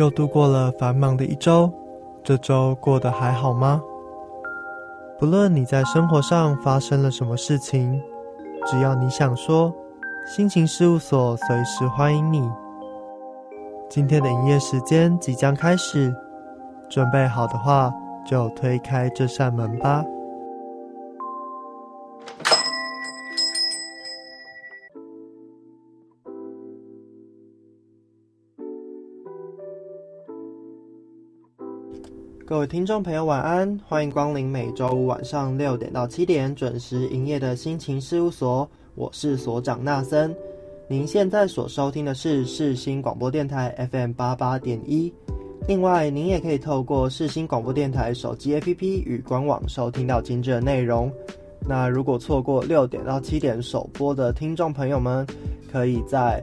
又度过了繁忙的一周，这周过得还好吗？不论你在生活上发生了什么事情，只要你想说，心情事务所随时欢迎你。今天的营业时间即将开始，准备好的话，就推开这扇门吧。各位听众朋友，晚安！欢迎光临每周五晚上六点到七点准时营业的心情事务所，我是所长纳森。您现在所收听的是世新广播电台 FM 八八点一。另外，您也可以透过世新广播电台手机 APP 与官网收听到精致的内容。那如果错过六点到七点首播的听众朋友们，可以在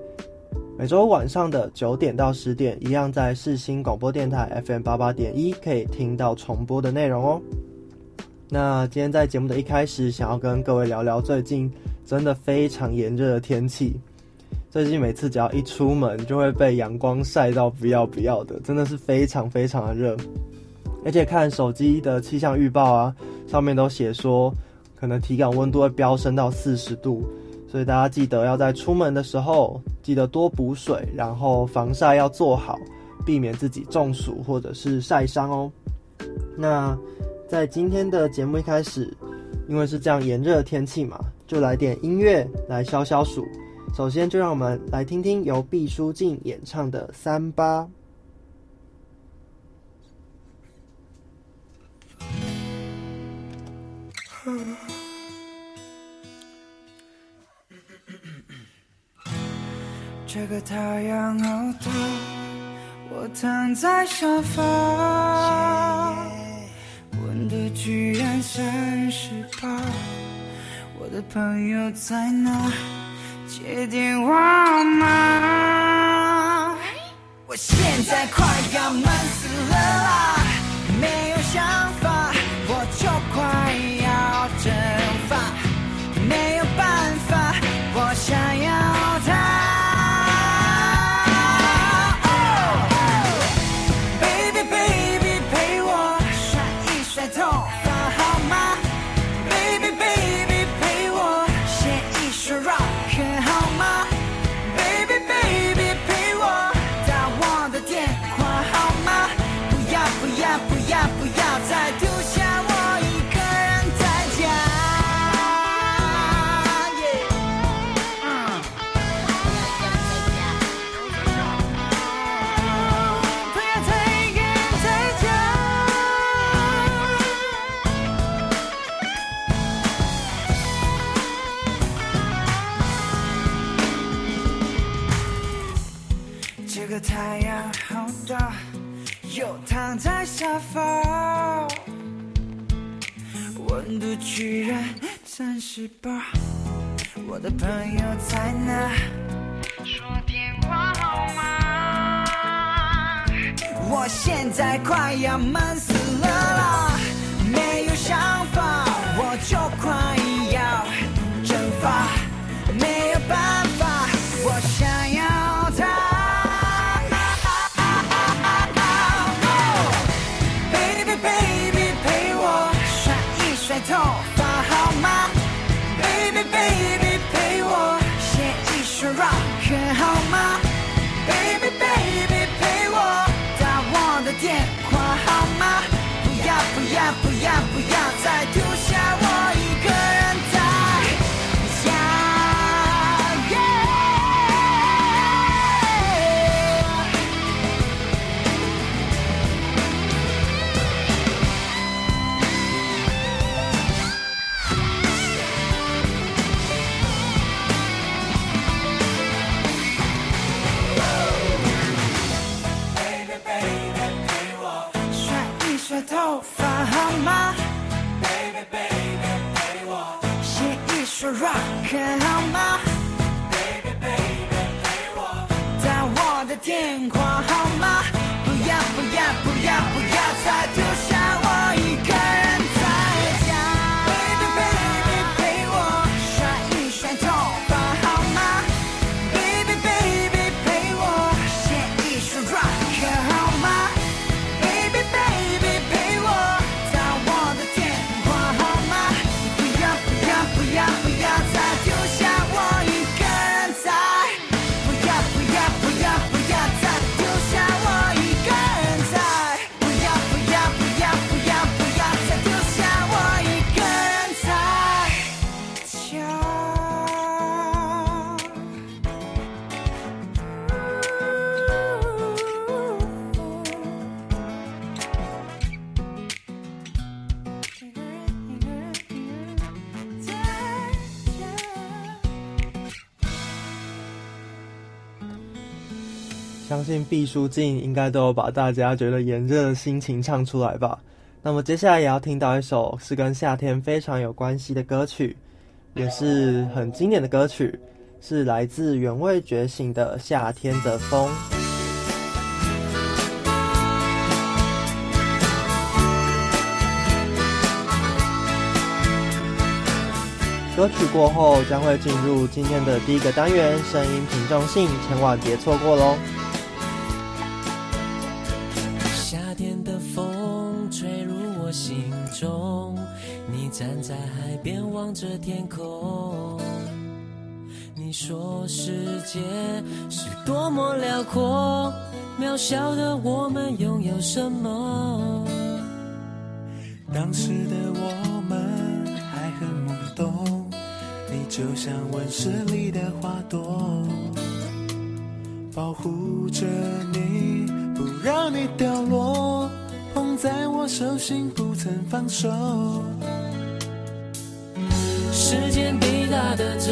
每周晚上的九点到十点，一样在世新广播电台 FM 八八点一，可以听到重播的内容哦。那今天在节目的一开始，想要跟各位聊聊最近真的非常炎热的天气。最近每次只要一出门，就会被阳光晒到不要不要的，真的是非常非常的热。而且看手机的气象预报啊，上面都写说，可能体感温度会飙升到四十度。所以大家记得要在出门的时候，记得多补水，然后防晒要做好，避免自己中暑或者是晒伤哦。那在今天的节目一开始，因为是这样炎热的天气嘛，就来点音乐来消消暑。首先就让我们来听听由毕书尽演唱的《三八》。这个太阳好大，我躺在沙发，温度居然三十八。我的朋友在哪？接电话吗？我现在快要闷死了啦，没有想法，居然三十八。我的朋友在哪？说电话号码？我现在快要闷死了啦，信毕书尽应该都有把大家觉得炎热的心情唱出来吧。那么接下来也要听到一首是跟夏天非常有关系的歌曲，也是很经典的歌曲，是来自原味觉醒的《夏天的风》。歌曲过后将会进入今天的第一个单元——声音品重性，千万别错过喽！望着天空，你说世界是多么辽阔，渺小的我们拥有什么？当时的我们还很懵懂。你就像温室里的花朵，保护着你，不让你掉落，捧在我手心不曾放手。时间滴答的走，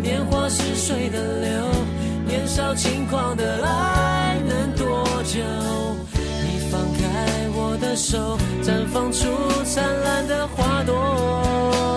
年华似水的流，年少轻狂的爱能多久？你放开我的手，绽放出灿烂的花朵。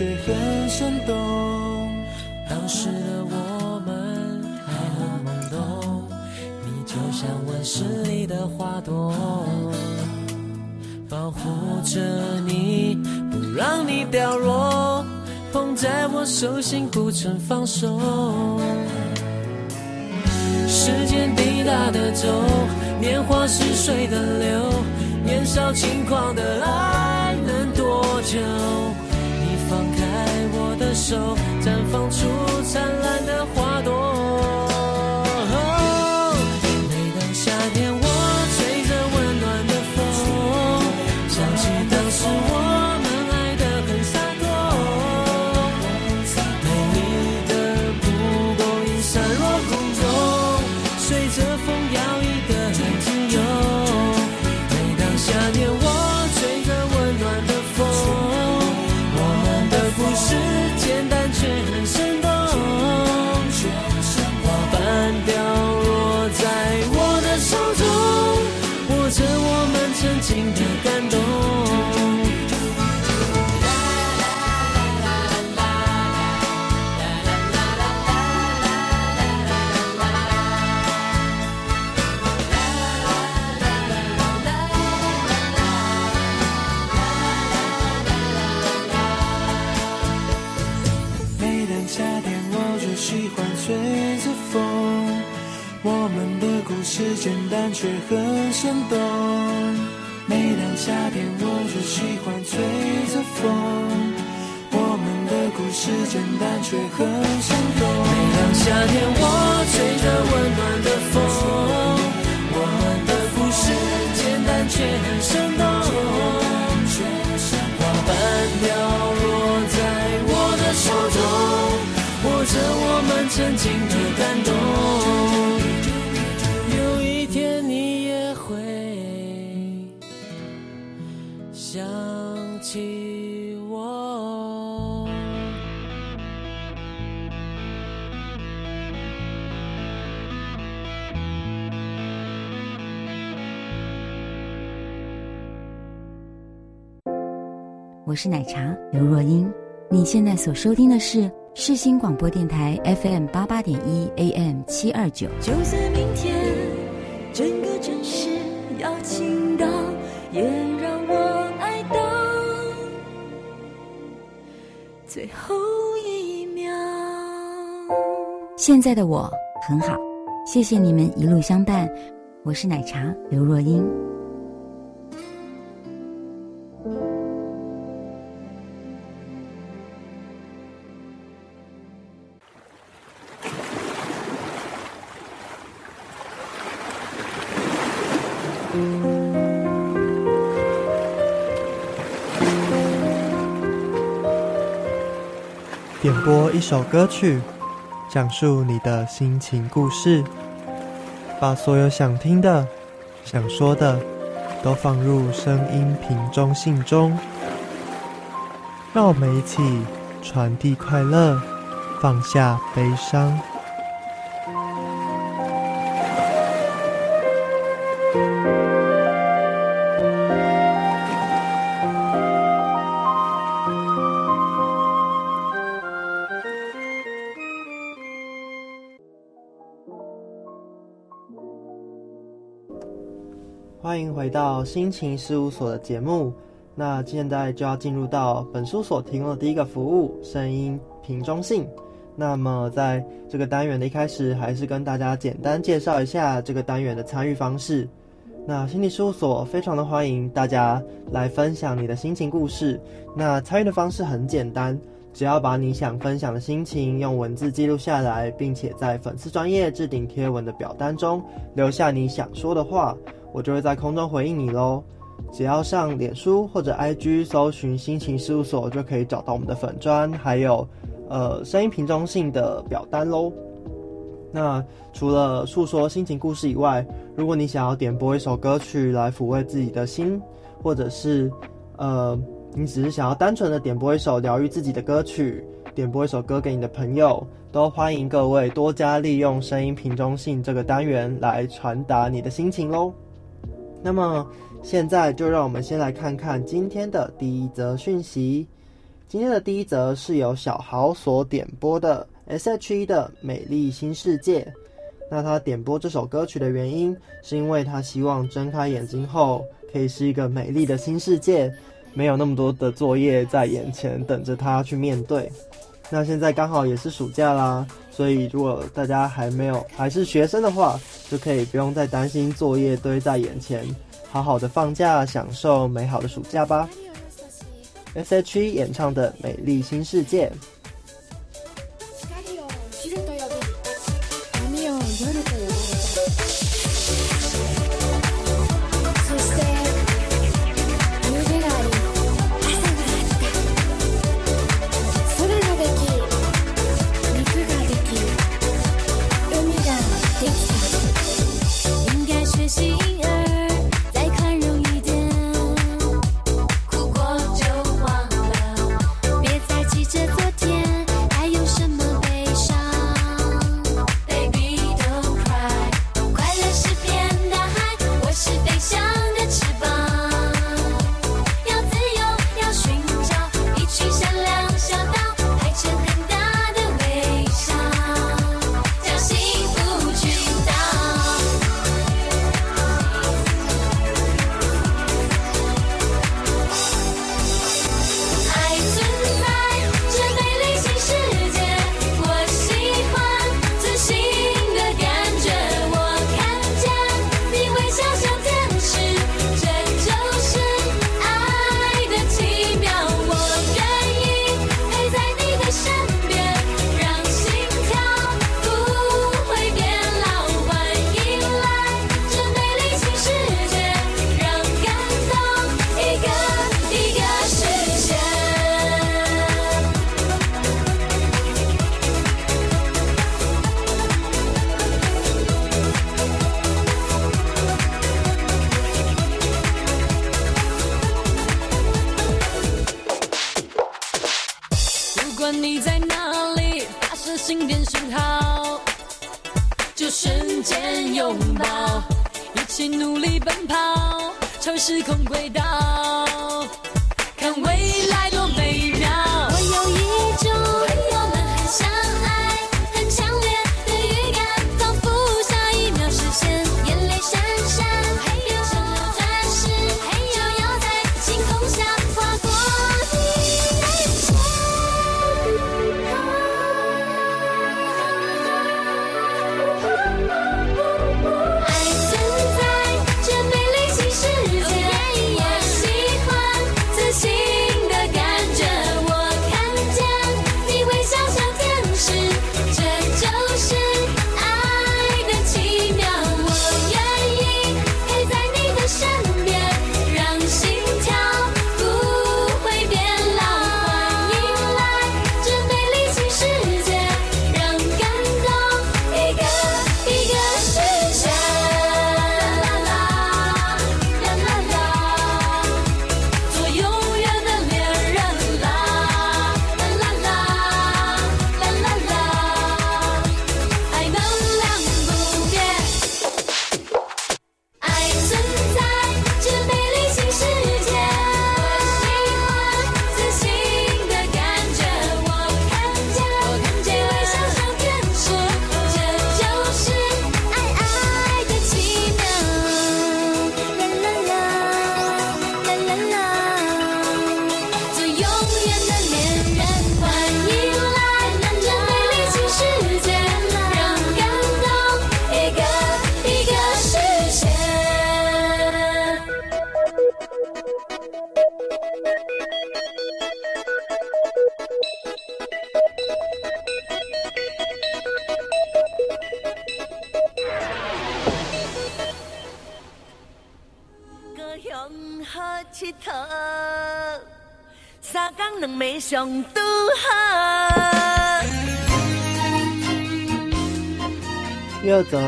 却很生动。当时的我们还很懵懂，你就像温室里的花朵，保护着你，不让你掉落，捧在我手心不曾放手。时间滴答的走。年华似水的流，年少轻狂的爱能多久？手，绽放出灿烂的花朵。真的是奶茶刘若英，你现在所收听的是世新广播电台 FM 八八点一 AM 七二九。就算明天整个城市要倾倒，也让我爱到最后一秒。现在的我很好，谢谢你们一路相伴，我是奶茶刘若英。点播一首歌曲，讲述你的心情故事，把所有想听的、想说的都放入声音瓶中信中，让我们一起传递快乐，放下悲伤。到心情事务所的节目。那现在就要进入到本书所提供的第一个服务——声音瓶中信。那么在这个单元的一开始，还是跟大家简单介绍一下这个单元的参与方式。那心理事务所非常的欢迎大家来分享你的心情故事。那参与的方式很简单，只要把你想分享的心情用文字记录下来，并且在粉丝专业置顶贴文的表单中留下你想说的话。我就会在空中回应你喽。只要上脸书或者 IG 搜寻“心情事务所”，就可以找到我们的粉砖，还有呃声音瓶中信的表单喽。那除了诉说心情故事以外，如果你想要点播一首歌曲来抚慰自己的心，或者是呃你只是想要单纯的点播一首疗愈自己的歌曲，点播一首歌给你的朋友，都欢迎各位多加利用声音瓶中信这个单元来传达你的心情喽。那么现在就让我们先来看看今天的第一则讯息。今天的第一则是由小豪所点播的 S.H.E 的《美丽新世界》。那他点播这首歌曲的原因，是因为他希望睁开眼睛后可以是一个美丽的新世界，没有那么多的作业在眼前等着他去面对。那现在刚好也是暑假啦，所以如果大家还没有还是学生的话，就可以不用再担心作业堆在眼前，好好的放假，享受美好的暑假吧。S.H.E 演唱的《美丽新世界》。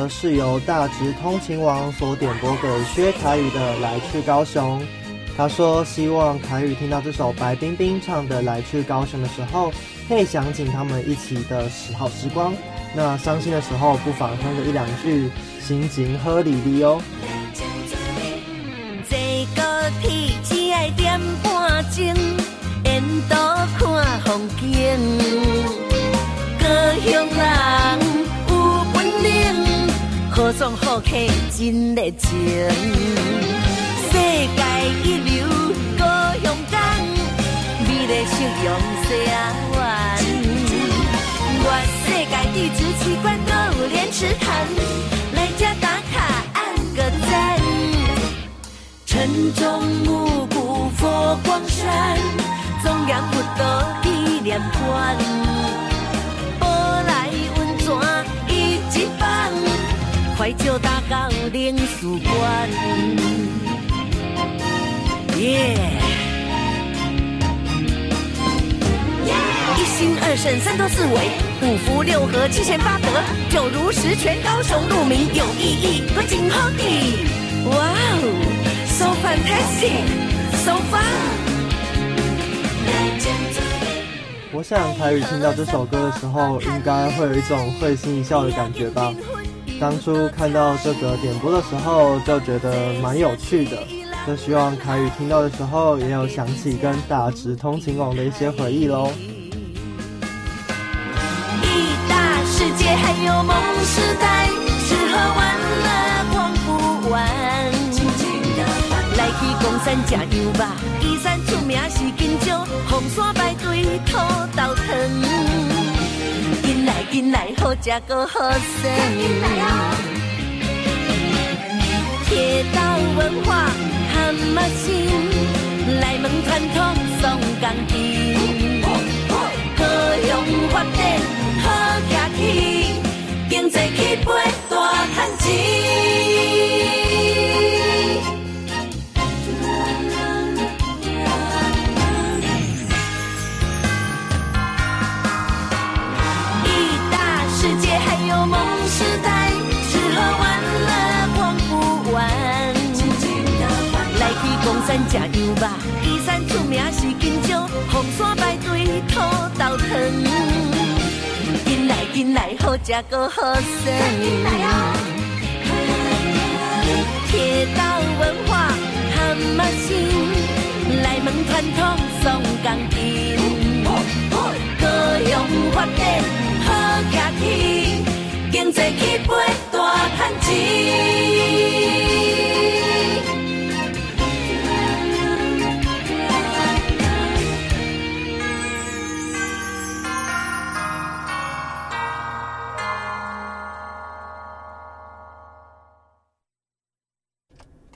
是由大直通勤王所点播给薛凯宇的《来去高雄》。他说希望凯宇听到这首白冰冰唱的《来去高雄》的时候，可以想起他们一起的时好时光。那伤心的时候，不妨哼个一两句，心情喝里里哦。坐高铁只爱点半钟，沿途看风景。高雄人，好爽好客真热情。世界一流高雄港，美丽夕阳西啊湾。我世界地质奇观都有莲池潭，来这打卡按个赞。城中五谷佛光山，中央佛道纪念馆，快招打到领事馆。耶！一心二圣三多四维，五福六合七贤八德，九如十全高雄鹿鸣有意义，多景好地。哇哦，so fantastic，so fun。我想凯宇听到这首歌的时候，应该会有一种会心一笑的感觉吧。当初看到这个点播的时候，就觉得蛮有趣的。就希望凯宇听到的时候，也有想起跟大直通勤网的一些回忆喽。一大世界还有梦时代，吃喝玩乐逛不完。来去公山吃牛肉，岐山出名是金蕉，红山排队土豆汤。紧来，好食个好耍。铁道文化和马心，来问传统送钢筋。高雄发展好行起，经济起飞大赚钱。来，好食搁好耍。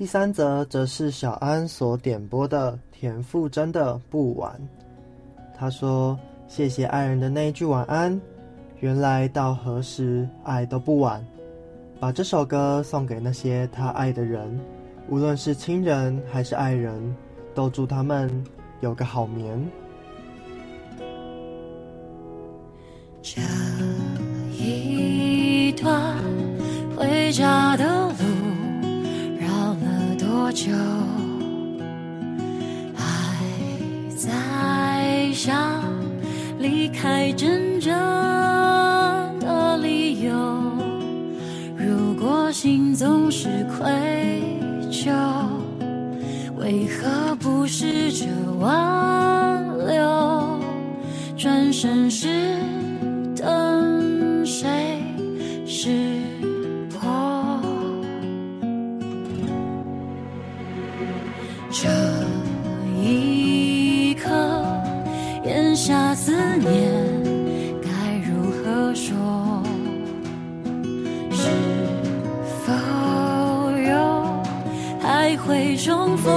第三则则是小安所点播的田馥甄的《不晚》。他说：“谢谢爱人的那一句晚安，原来到何时爱都不晚。”把这首歌送给那些他爱的人，无论是亲人还是爱人，都祝他们有个好眠。这一段回家的路多久？还在想离开真正的理由。如果心总是愧疚，为何不试着挽留？转身时等谁是这一刻，咽下思念，该如何说？是否有还会重逢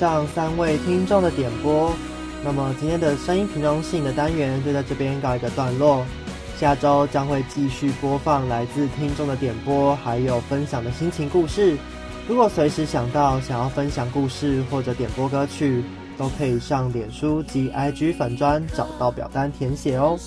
上三位听众的点播。那么今天的声音平中性的单元就在这边告一个段落。下周将会继续播放来自听众的点播，还有分享的心情故事。如果随时想到想要分享故事或者点播歌曲，都可以上脸书及 IG 粉专找到表单填写哦。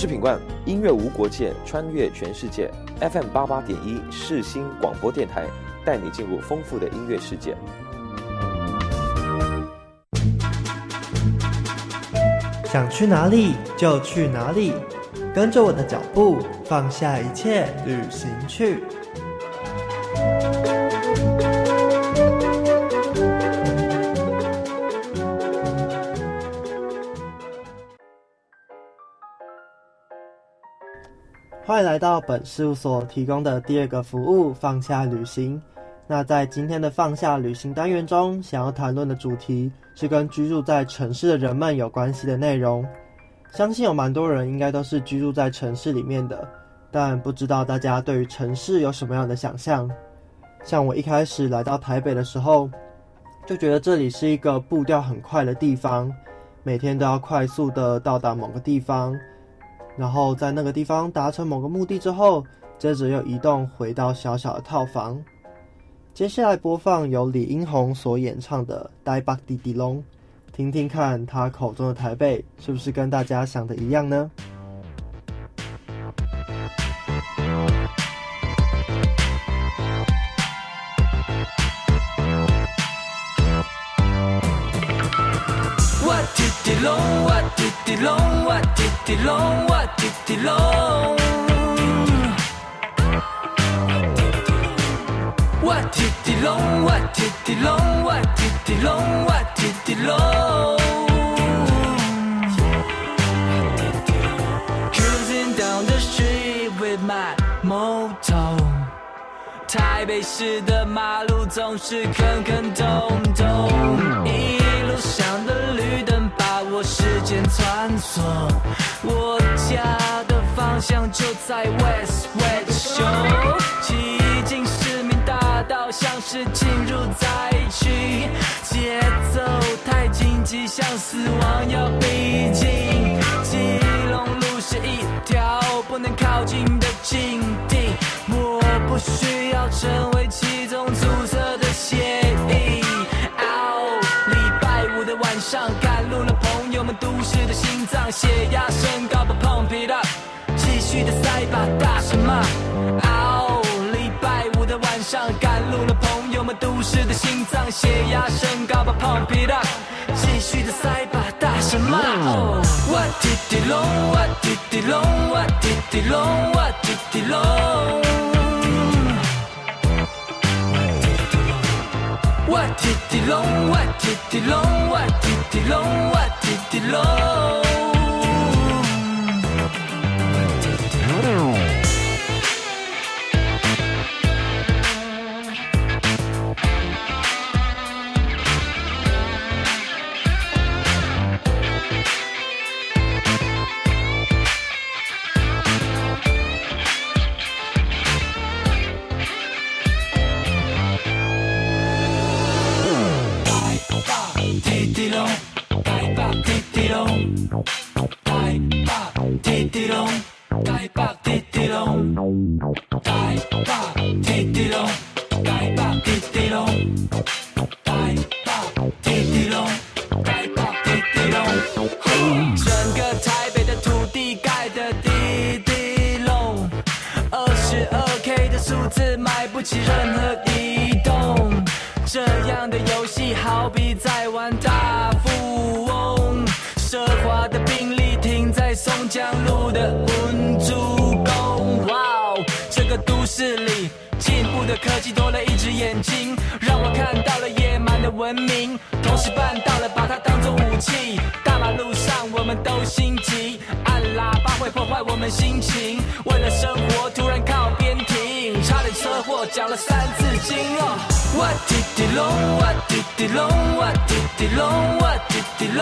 是品冠，音乐无国界，穿越全世界。FM 八八点一世新广播电台，带你进入丰富的音乐世界。想去哪里就去哪里，跟着我的脚步，放下一切，旅行去。来到本事务所提供的第二个服务——放下旅行。那在今天的放下旅行单元中，想要谈论的主题是跟居住在城市的人们有关系的内容。相信有蛮多人应该都是居住在城市里面的，但不知道大家对于城市有什么样的想象？像我一开始来到台北的时候，就觉得这里是一个步调很快的地方，每天都要快速的到达某个地方，然后在那个地方达成某个目的之后，接着又移动回到小小的套房。接下来播放由李英宏所演唱的《呆巴滴滴龙》，听听看他口中的台北是不是跟大家想的一样呢？滴滴龙，我滴滴龙，我滴滴龙。我滴滴龙，我滴滴龙，我滴滴龙，我滴滴龙。Cruising down the street with my moto。台北市的马路总是坑坑洞洞，一路上的时间穿梭。我家的方向就在 West West Show，骑进市民大道像是进入灾区，节奏太紧急，像死亡要逼近。基隆路是一条不能靠近的禁地，我不需要成为其中阻塞的协都市的心脏血压升高吧，pump it up，继续的塞吧，大声骂。哦，礼拜五的晚上赶路了，朋友们都市的心脏血压升高吧，pump it up，继续的塞吧，大声骂。哦，我滴滴龙，我滴滴龙，我滴滴龙，我滴滴龙。我滴滴龙，我滴滴龙，我滴滴龙，我滴滴龙。们心情。为了生活突然靠边停，差点车祸讲了三字经哦。我滴滴隆，我滴滴隆，我滴滴隆，我滴滴隆。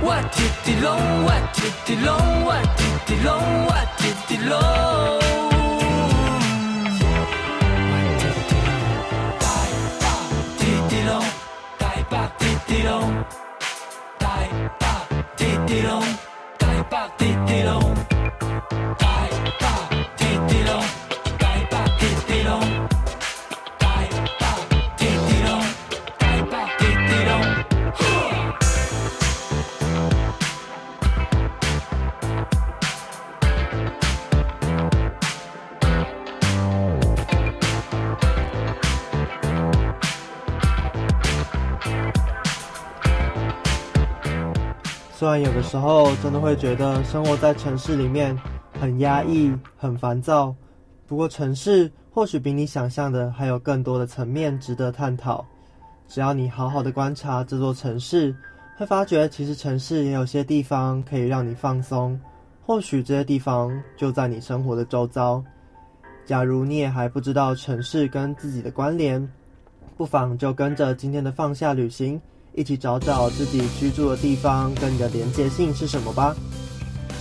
我滴滴隆，我滴滴隆，我滴滴隆，我滴滴隆。然有的时候真的会觉得生活在城市里面很压抑、很烦躁，不过城市或许比你想象的还有更多的层面值得探讨。只要你好好的观察这座城市，会发觉其实城市也有些地方可以让你放松，或许这些地方就在你生活的周遭。假如你也还不知道城市跟自己的关联，不妨就跟着今天的放下旅行，一起找找自己居住的地方跟你的连接性是什么吧。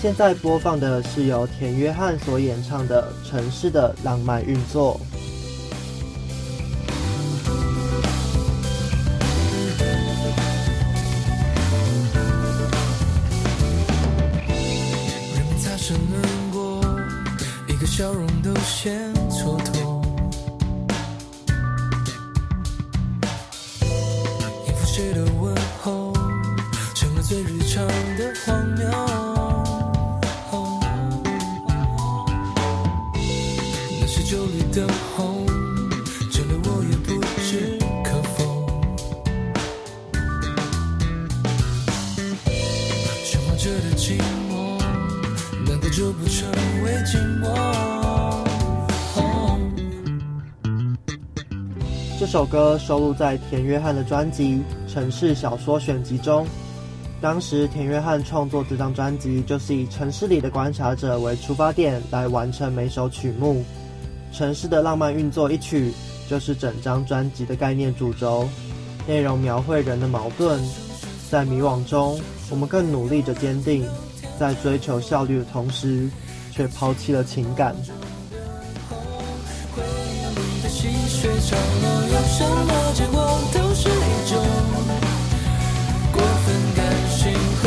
现在播放的是由田约翰所演唱的《城市的浪漫运作》。首歌收录在田约翰的专辑《城市小说选集》中。当时田约翰创作这张专辑，就是以城市里的观察者为出发点来完成每首曲目。城市的浪漫运作一曲，就是整张专辑的概念主轴。内容描绘人的矛盾，在迷惘中，我们更努力着坚定，在追求效率的同时，却抛弃了情感。水长流，有什么结果都是一种过分感性后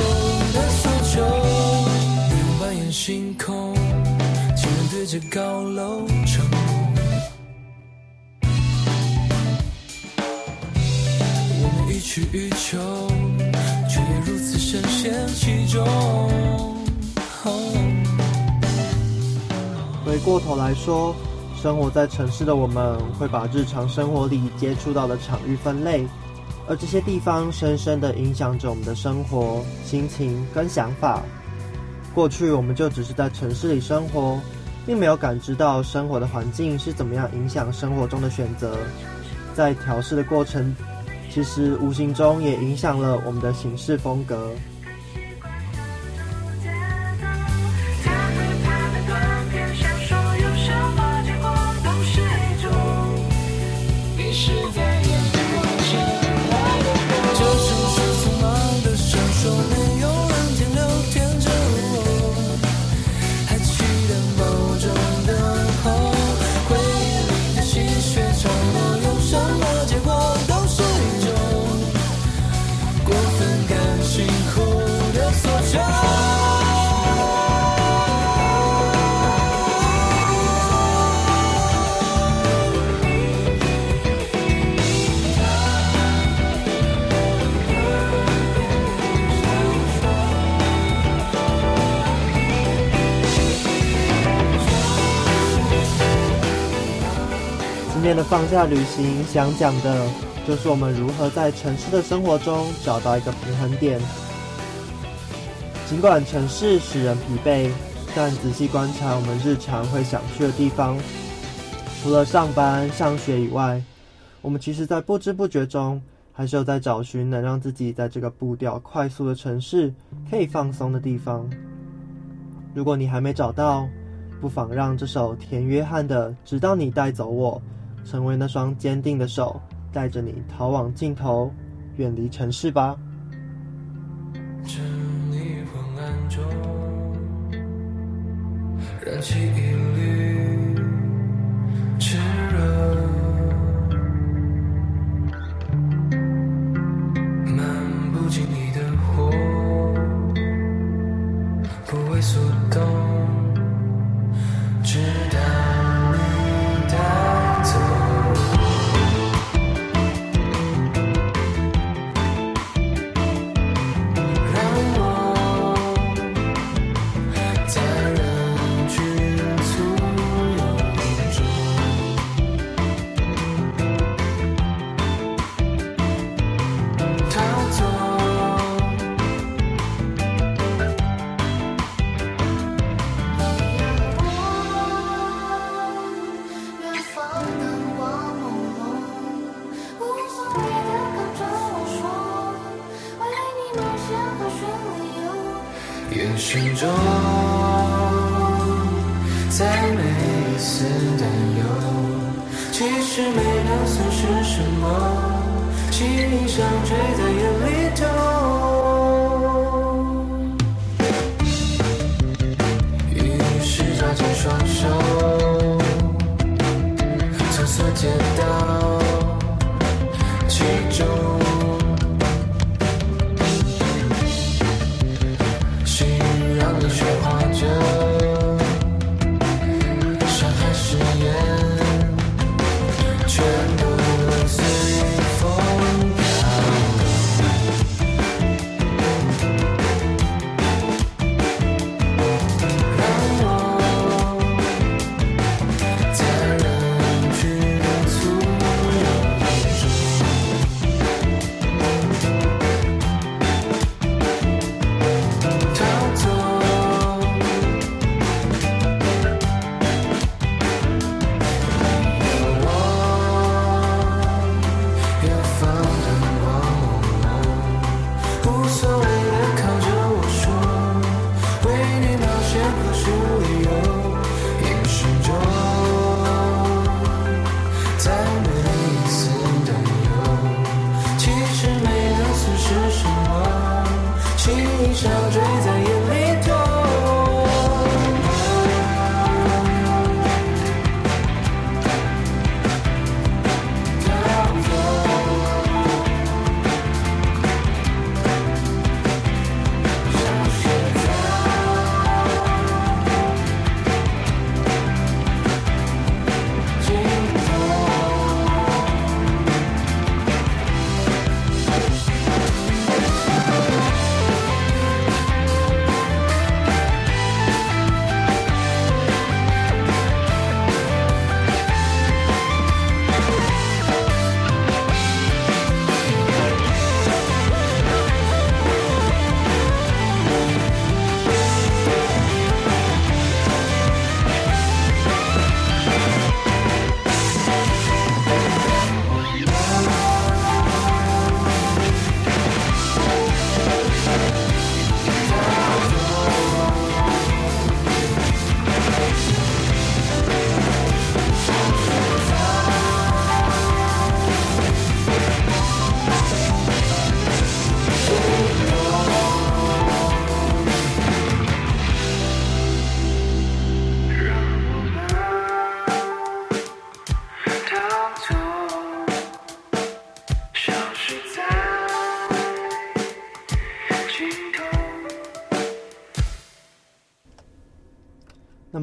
的诉求。霓虹扮演星空，情人对着高楼承诺。我们予取予求，却也如此深陷其中。哦回过头来说，生活在城市的我们会把日常生活里接触到的场域分类，而这些地方深深地影响着我们的生活、心情跟想法。过去我们就只是在城市里生活，并没有感知到生活的环境是怎么样影响生活中的选择。在调试的过程，其实无形中也影响了我们的行事风格。是在今天的放假旅行想讲的就是我们如何在城市的生活中找到一个平衡点。尽管城市使人疲惫，但仔细观察我们日常会想去的地方，除了上班、上学以外，我们其实在不知不觉中，还是有在找寻能让自己在这个步调快速的城市可以放松的地方。如果你还没找到，不妨让这首田约翰的《直到你带走我》成为那双坚定的手，带着你逃往尽头，远离城市吧。这里昏暗中，燃起一缕炽热，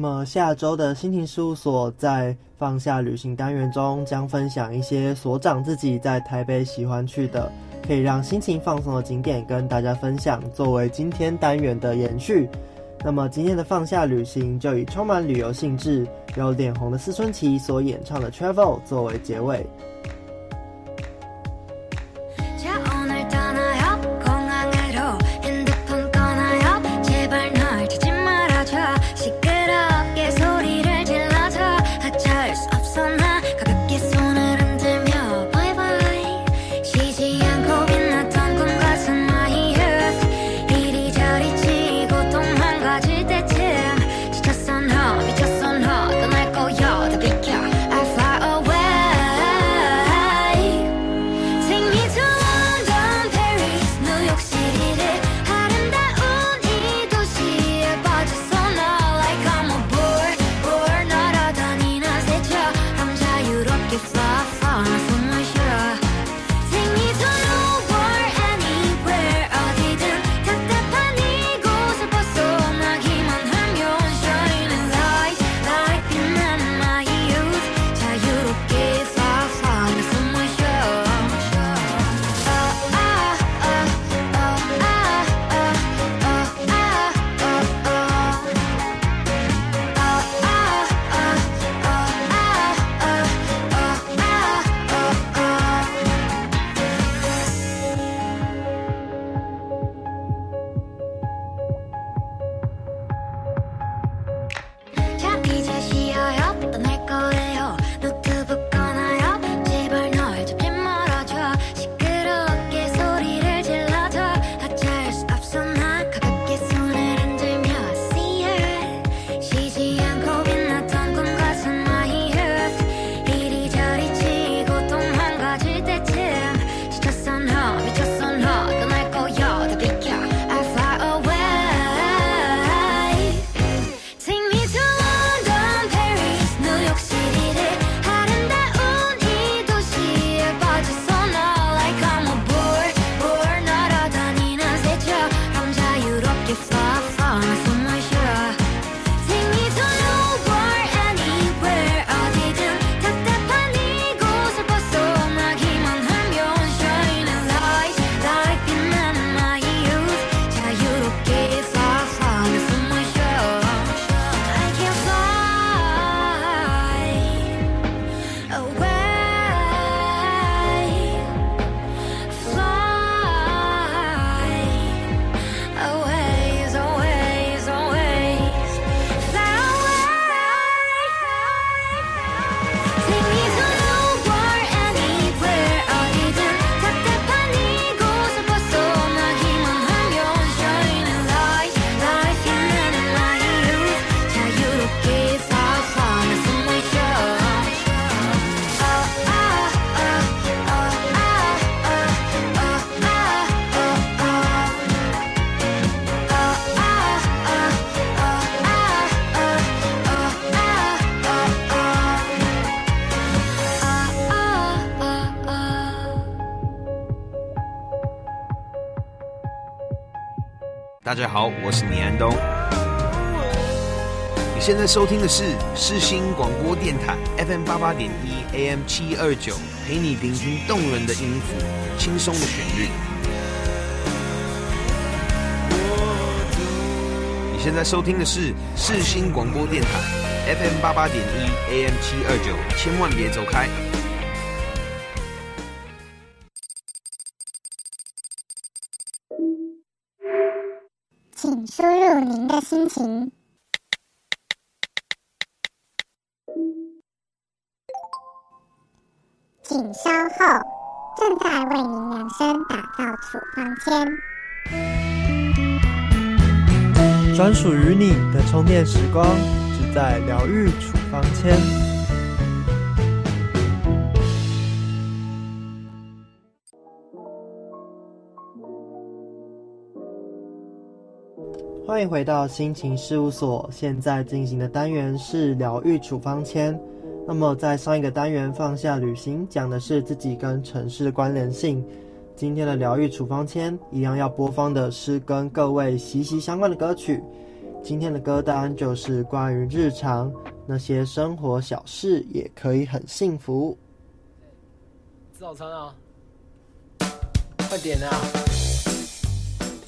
那么，下周的心情事务所在放下旅行单元中，将分享一些所长自己在台北喜欢去的、可以让心情放松的景点，跟大家分享。作为今天单元的延续，那么今天的放下旅行就以充满旅游性质、有脸红的思春期所演唱的 travel 作为结尾。大家好，我是李安东。你现在收听的是世新广播电台 FM 八八点一 AM 七二九，陪你聆听动人的音符，轻松的旋律。你现在收听的是世新广播电台 FM 八八点一 AM 七二九，千万别走开。心情请稍后正在为您量身打造处方签。专属于你的充电时光只在疗愈处方签。欢迎回到心情事务所现在进行的单元是疗愈处方签。那么在上一个单元放下旅行讲的是自己跟城市的关联性。今天的疗愈处方签一样要播放的是跟各位息息相关的歌曲。今天的歌单就是关于日常那些生活小事也可以很幸福。吃早餐啊快点啊。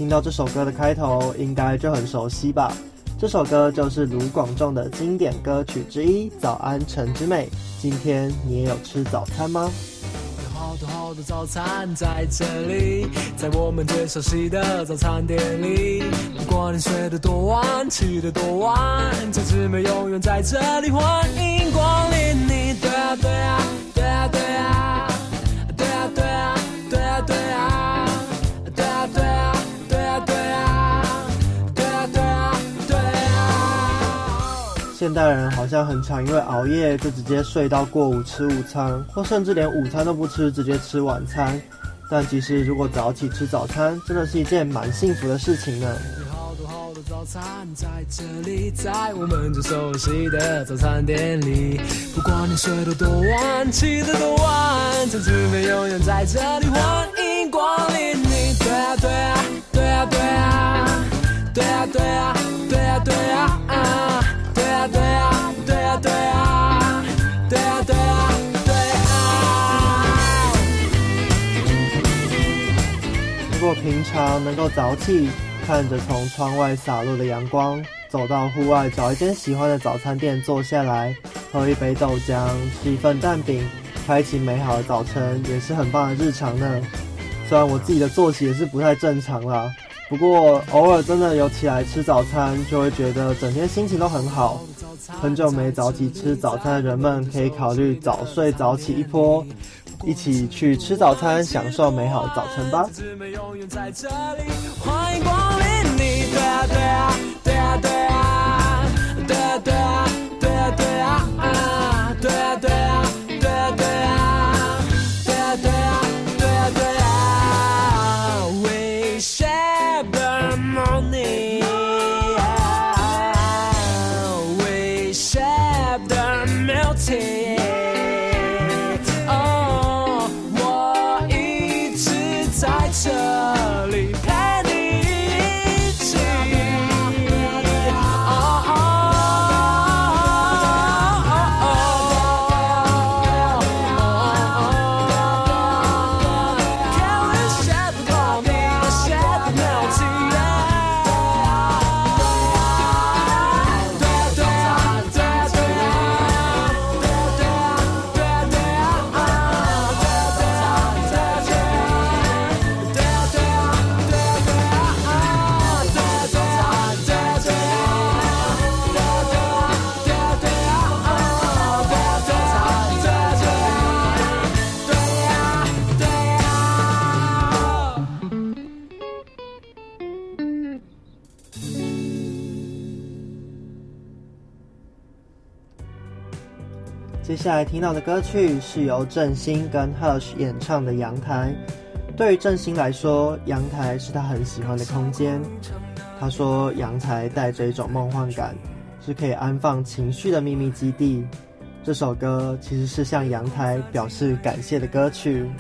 听到这首歌的开头，应该就很熟悉吧？这首歌就是卢广仲的经典歌曲之一《早安城之美》。今天你也有吃早餐吗？有好多好多早餐在这里，在我们最熟悉的早餐店里。不管你睡得多晚，起得多晚，城之美永远在这里欢迎光临。你对啊对啊对啊对啊！现代人好像很常因为熬夜就直接睡到过午吃午餐，或甚至连午餐都不吃，直接吃晚餐。但其实如果早起吃早餐，真的是一件蛮幸福的事情呢。早餐在这里，在我们最熟悉的早餐店里。不管你睡得多晚，起得多晚，没在这里，欢迎光临你。对啊对啊对啊对啊，对啊对啊对啊对啊。平常能够早起，看着从窗外洒落的阳光，走到户外找一间喜欢的早餐店坐下来，喝一杯豆浆，吃一份蛋饼，开启美好的早晨，也是很棒的日常呢。虽然我自己的作息也是不太正常啦，不过偶尔真的有起来吃早餐，就会觉得整天心情都很好。很久没早起吃早餐的人们，可以考虑早睡早起一波，一起去吃早餐，享受美好早晨吧。下来听到的歌曲是由郑兴跟 Hush 演唱的《阳台》。对于郑兴来说，阳台是他很喜欢的空间。他说，阳台带着一种梦幻感，是可以安放情绪的秘密基地。这首歌其实是向阳台表示感谢的歌曲。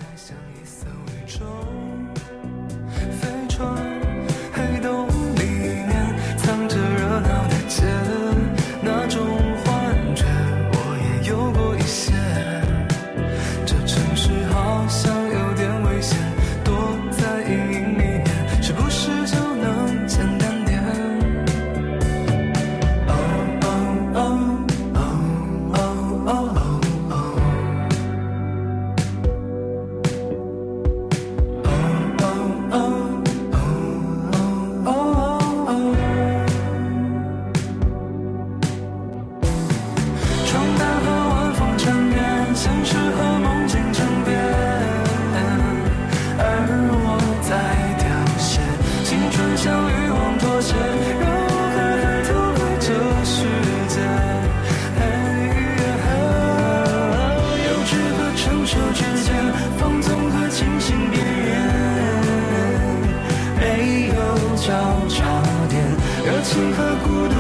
孤独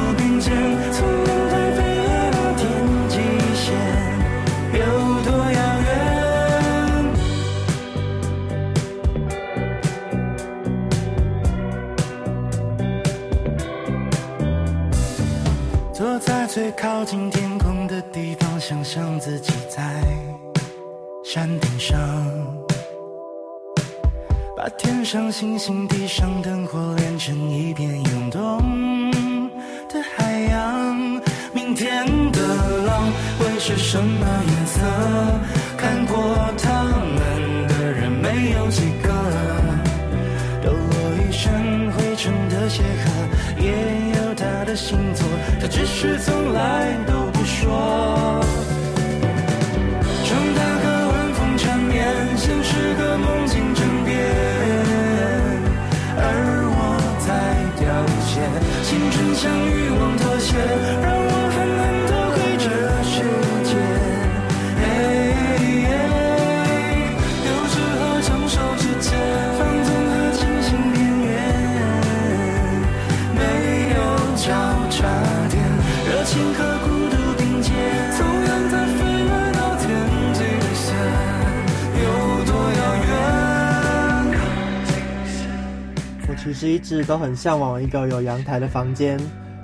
直都很向往一个有阳台的房间，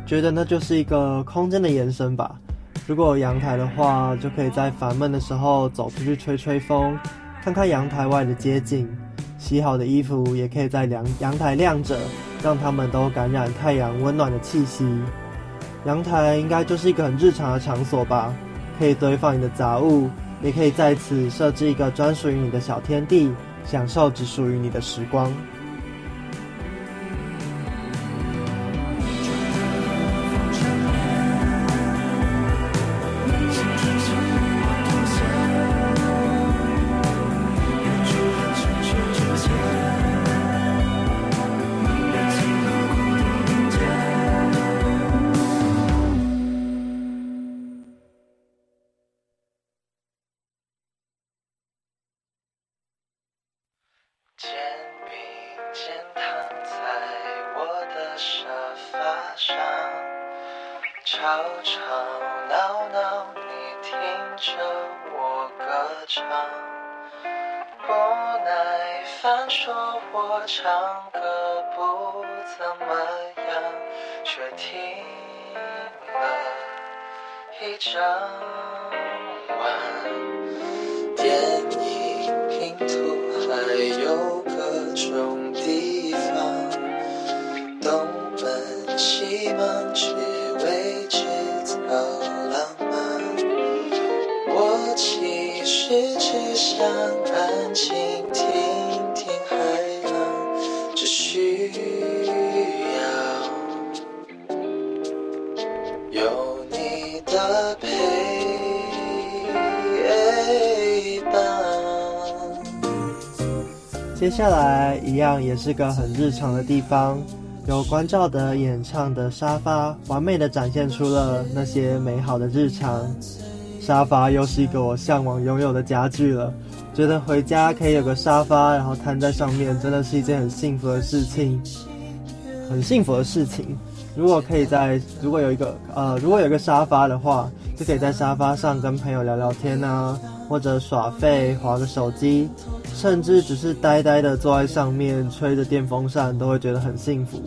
觉得那就是一个空间的延伸吧。如果有阳台的话，就可以在烦闷的时候走出去吹吹风，看看阳台外的街景。洗好的衣服也可以在阳阳台晾着，让它们都感染太阳温暖的气息。阳台应该就是一个很日常的场所吧，可以堆放你的杂物，也可以在此设置一个专属于你的小天地，享受只属于你的时光。是个很日常的地方，有关照的演唱的沙发，完美的展现出了那些美好的日常。沙发又是一个我向往拥有的家具了，觉得回家可以有个沙发，然后瘫在上面，真的是一件很幸福的事情，很幸福的事情。如果可以在，如果有一个呃，如果有一个沙发的话，就可以在沙发上跟朋友聊聊天啊，或者耍废、划个手机，甚至只是呆呆的坐在上面吹着电风扇，都会觉得很幸福。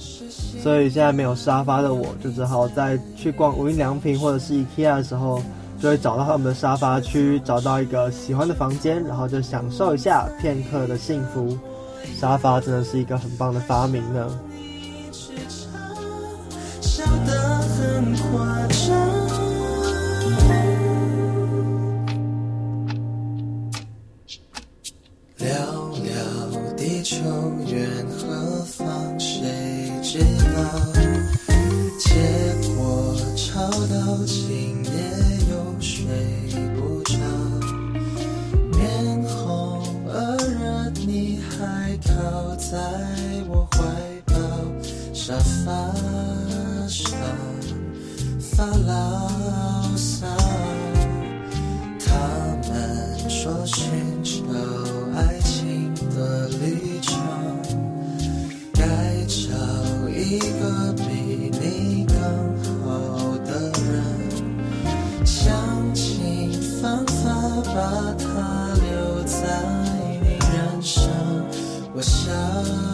所以现在没有沙发的我，就只好在去逛无印良品或者是 IKEA 的时候，就会找到他们的沙发区，找到一个喜欢的房间，然后就享受一下片刻的幸福。沙发真的是一个很棒的发明呢。笑得很夸牢骚他们说寻找爱情的旅程该找一个比你更好的人。想尽方法把他留在你人生我想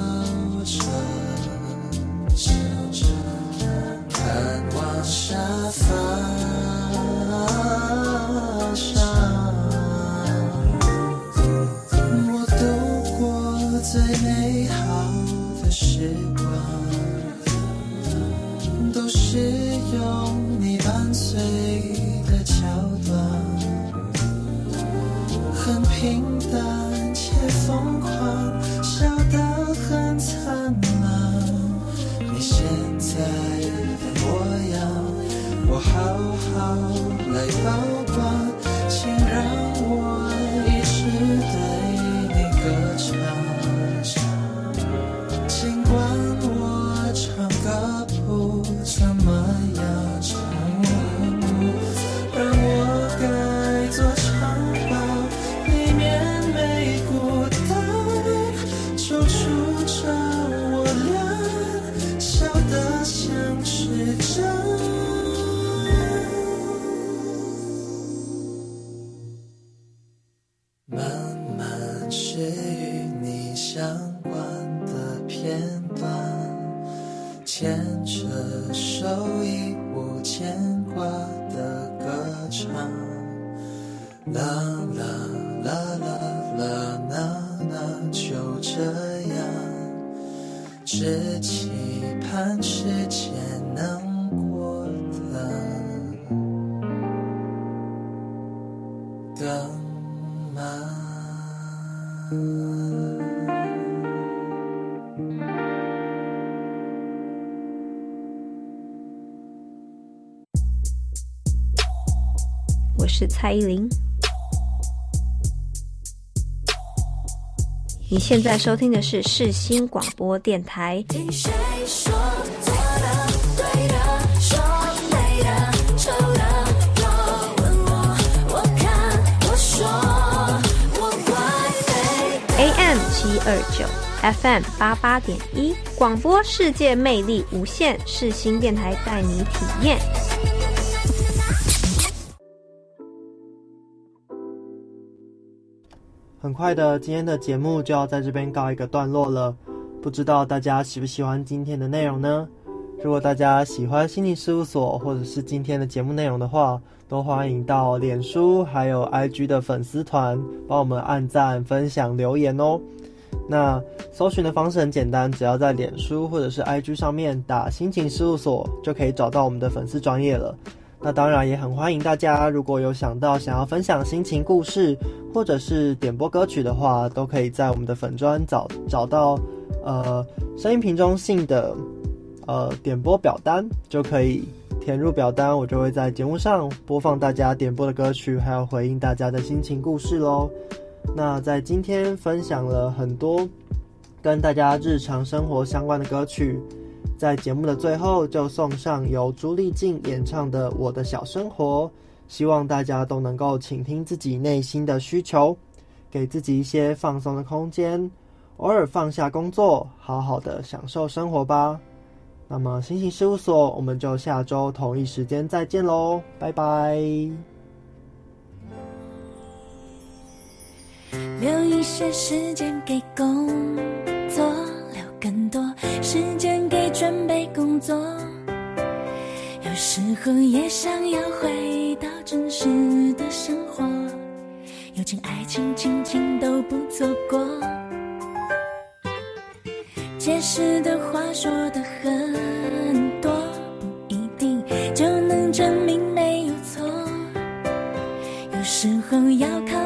蔡依林。你现在收听的是世新广播电台。听谁说错的、对的、说美的、丑的？若问我，我看，我说，我怪美。AM 七二九，FM 八八点一，广播世界魅力无限，世新电台带你体验。很快的，今天的节目就要在这边告一个段落了。不知道大家喜不喜欢今天的内容呢？如果大家喜欢心理事务所或者是今天的节目内容的话，都欢迎到脸书还有 IG 的粉丝团帮我们按赞、分享、留言哦。那搜寻的方式很简单，只要在脸书或者是 IG 上面打“心情事务所”，就可以找到我们的粉丝专业了。那当然也很欢迎大家，如果有想到想要分享心情故事，或者是点播歌曲的话，都可以在我们的粉专找找到呃声音瓶中信的呃点播表单，就可以填入表单，我就会在节目上播放大家点播的歌曲，还有回应大家的心情故事喽。那在今天分享了很多跟大家日常生活相关的歌曲。在节目的最后，就送上由朱丽静演唱的《我的小生活》，希望大家都能够倾听自己内心的需求，给自己一些放松的空间，偶尔放下工作，好好的享受生活吧。那么，星星事务所，我们就下周同一时间再见喽，拜拜。留一些时间给工作，更多时间给准备工作。有时候也想要回到真实的生活，友情、爱情、亲情都不错过。解释的话说的很多，不一定就能证明没有错。有时候要靠